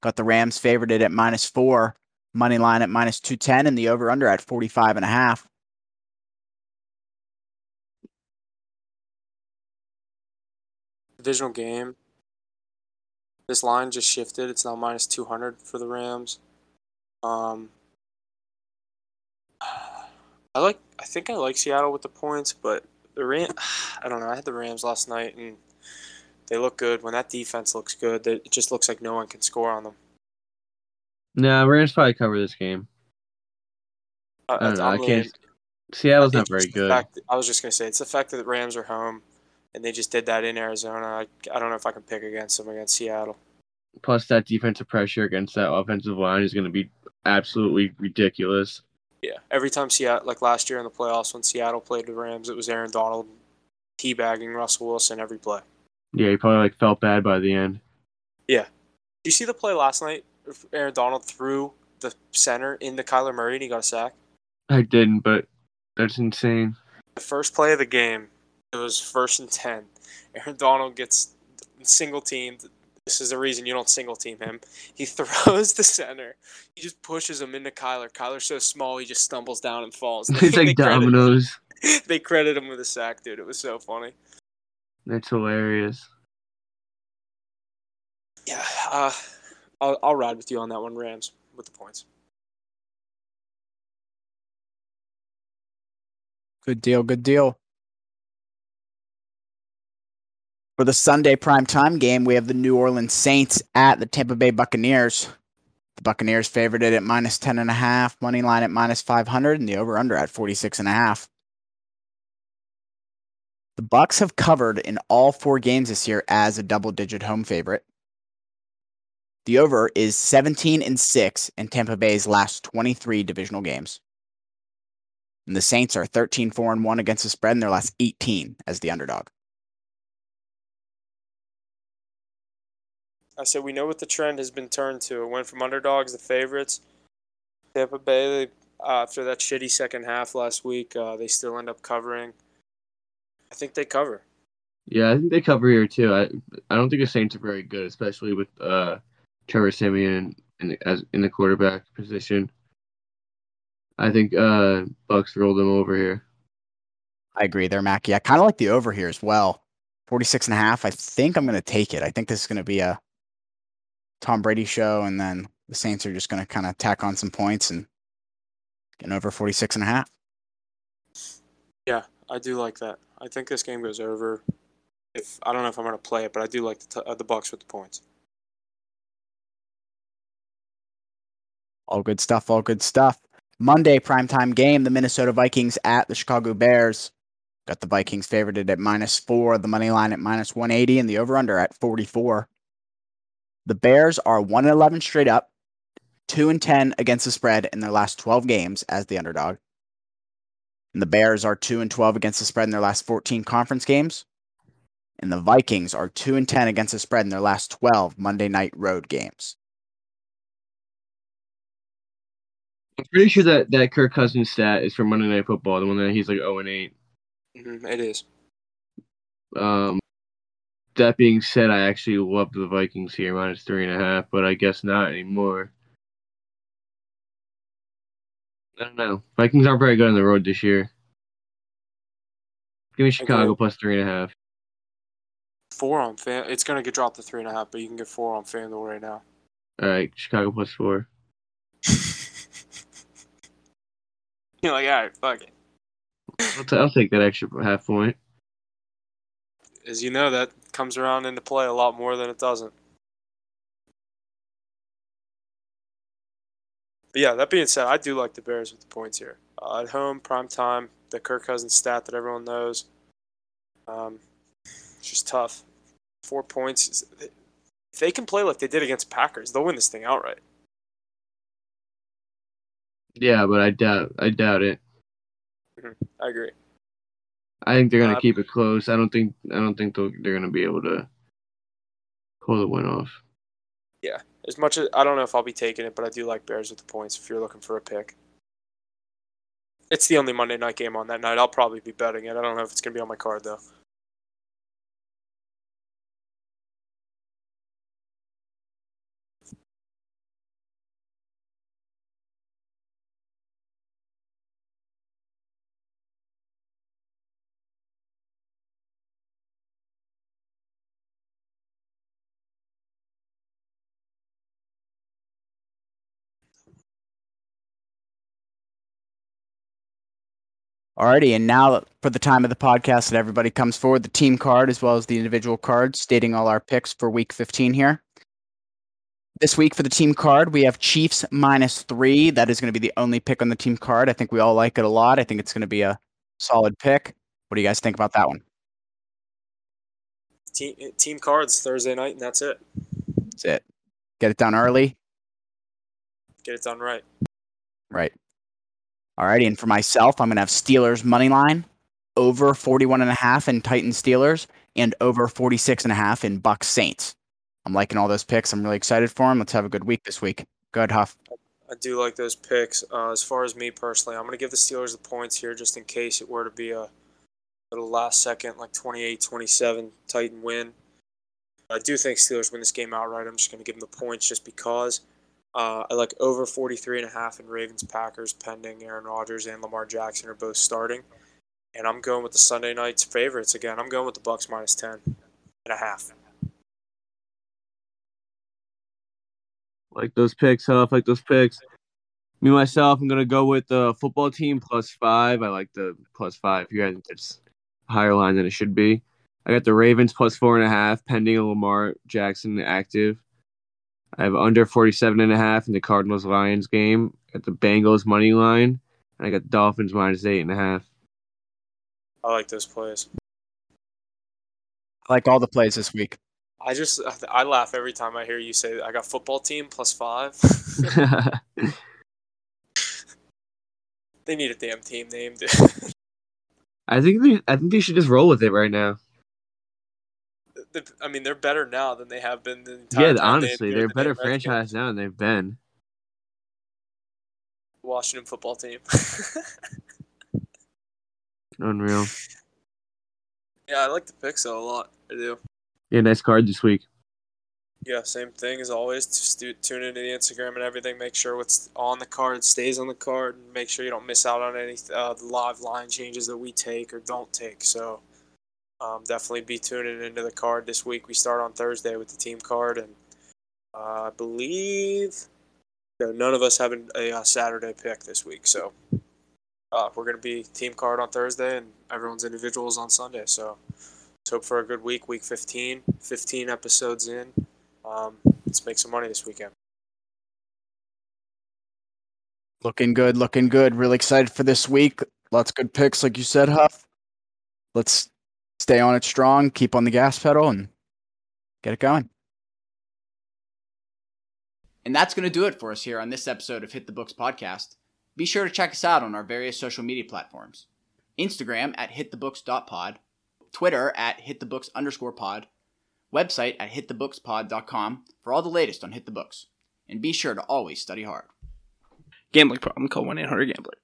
Got the Rams favored at minus four, money line at minus 210, and the over under at 45 and a half. Divisional game. This line just shifted. It's now minus 200 for the Rams. Um, I like. I think I like Seattle with the points, but the Ram. I don't know. I had the Rams last night, and they look good. When that defense looks good, it just looks like no one can score on them. Nah, Rams probably cover this game. I, I don't know. I'm can't. Seattle's not very good. fact I was just gonna say it's the fact that the Rams are home, and they just did that in Arizona. I, I don't know if I can pick against them against Seattle. Plus, that defensive pressure against that offensive line is going to be absolutely ridiculous. Yeah, every time Seattle, like last year in the playoffs when Seattle played the Rams, it was Aaron Donald teabagging Russell Wilson every play. Yeah, he probably like felt bad by the end. Yeah. Did you see the play last night? Aaron Donald threw the center into Kyler Murray and he got a sack. I didn't, but that's insane. The first play of the game, it was first and ten. Aaron Donald gets single teamed. This is the reason you don't single team him. He throws the center. He just pushes him into Kyler. Kyler's so small he just stumbles down and falls. it's They like credit- dominoes. they credit him with a sack, dude. It was so funny. That's hilarious. Yeah, uh, I'll I'll ride with you on that one, Rams with the points. Good deal. Good deal. For the Sunday primetime game, we have the New Orleans Saints at the Tampa Bay Buccaneers. The Buccaneers favored it at minus 10 and a half, money line at minus 500, and the over under at 46 and a half. The Bucks have covered in all four games this year as a double-digit home favorite. The over is 17 and 6 in Tampa Bay's last 23 divisional games. And the Saints are 13 4 and 1 against the spread in their last 18 as the underdog. I said we know what the trend has been turned to. It went from underdogs to favorites. Tampa Bay, they, uh, after that shitty second half last week, uh, they still end up covering. I think they cover. Yeah, I think they cover here too. I I don't think the Saints are very good, especially with uh Trevor Siemian in the, as in the quarterback position. I think uh Bucks rolled them over here. I agree there, Mackie. I kind of like the over here as well. 46 and a half. I think I'm going to take it. I think this is going to be a Tom Brady show, and then the Saints are just going to kind of tack on some points and Getting over 46 and a half. Yeah, I do like that. I think this game goes over. If I don't know if I'm going to play it, but I do like the t- uh, the Bucks with the points. All good stuff. All good stuff. Monday primetime game: the Minnesota Vikings at the Chicago Bears. Got the Vikings favored at minus four, the money line at minus 180, and the over under at 44. The Bears are 1 11 straight up, 2 and 10 against the spread in their last 12 games as the underdog. And the Bears are 2 and 12 against the spread in their last 14 conference games. And the Vikings are 2 and 10 against the spread in their last 12 Monday night road games. I'm pretty sure that that Kirk Cousins stat is from Monday Night Football, the one that he's like 0 and 8. Mm-hmm, it is. Um, that being said, I actually love the Vikings here minus three and a half, but I guess not anymore. I don't know. Vikings aren't very good on the road this year. Give me Chicago Okay. plus three and a half. Four on fan. It's going to get dropped to three and a half, but you can get four on FanDuel right now. All right, Chicago plus four. You're like, all right, fuck it. I'll, t- I'll take that extra half point. As you know, that comes around into play a lot more than it doesn't. But yeah, that being said, I do like the Bears with the points here. Uh, at home, prime time, the Kirk Cousins stat that everyone knows. Um, it's just tough. Four points. If they can play like they did against Packers, they'll win this thing outright. Yeah, but I doubt I doubt it. I agree. I think they're gonna Uh, keep it close. I don't think I don't think they're gonna be able to pull the win off. Yeah, as much as I don't know if I'll be taking it, but I do like Bears with the points if you're looking for a pick. It's the only Monday night game on that night. I'll probably be betting it. I don't know if it's going to be on my card though. Alrighty, and now for the time of the podcast that everybody comes forward, the team card as well as the individual cards, stating all our picks for week 15 here. This week for the team card, we have Chiefs minus three. That is going to be the only pick on the team card. I think we all like it a lot. I think it's going to be a solid pick. What do you guys think about that one? Team team cards Thursday night, and that's it. That's it. Get it done early. Get it done right. Right. Alrighty, and for myself, I'm going to have Steelers money line over 41 and a half in Titans Steelers and over 46 and a half in Bucks Saints. I'm liking all those picks. I'm really excited for them. Let's have a good week this week. Go ahead, Huff. I do like those picks. Uh, as far as me personally, I'm going to give the Steelers the points here just in case it were to be a little last second, like 28 27 Titan win. I do think Steelers win this game outright. I'm just going to give them the points just because. Uh, I like over 43 and a half in Ravens Packers pending Aaron Rodgers and Lamar Jackson are both starting. And I'm going with the Sunday night's favorites again. I'm going with the Bucks minus 10 and a half. Like those picks, Huff. Like those picks. Me myself, I'm gonna go with the football team plus five. I like the plus five. You guys, it's higher line than it should be. I got the Ravens plus four and a half, pending Lamar Jackson active. I have under 47 and a half in the Cardinals Lions game. Got the Bengals money line, and I got the Dolphins minus eight and a half. I like those plays. I like all the plays this week. I just I laugh every time I hear you say I got football team plus five. they need a damn team name, dude. I think they, I think they should just roll with it right now. I mean, they're better now than they have been the entire Yeah, honestly, endured they're a the better franchise now than they've been. Washington football team. Unreal. yeah, I like the picks a lot. I do. Yeah, nice card this week. Yeah, same thing as always. Just do, tune into the Instagram and everything. Make sure what's on the card stays on the card. And make sure you don't miss out on any uh, live line changes that we take or don't take. So um, definitely be tuning into the card this week. We start on Thursday with the team card, and uh, I believe no, none of us have a, uh Saturday pick this week. So uh, we're going to be team card on Thursday and everyone's individuals on Sunday. So let's hope for a good week, week 15, 15 episodes in. Um, let's make some money this weekend. Looking good, looking good. Really excited for this week. Lots of good picks, like you said, Huff. Let's stay on it strong, keep on the gas pedal, and get it going. And that's going to do it for us here on this episode of Hit the Books podcast. Be sure to check us out on our various social media platforms Instagram at hitthebooks.pod, Twitter at hitthebooks underscore pod, website at hitthebookspod.com for all the latest on Hit the Books. And be sure to always study hard. Gambling problem, call 1 800 Gambler.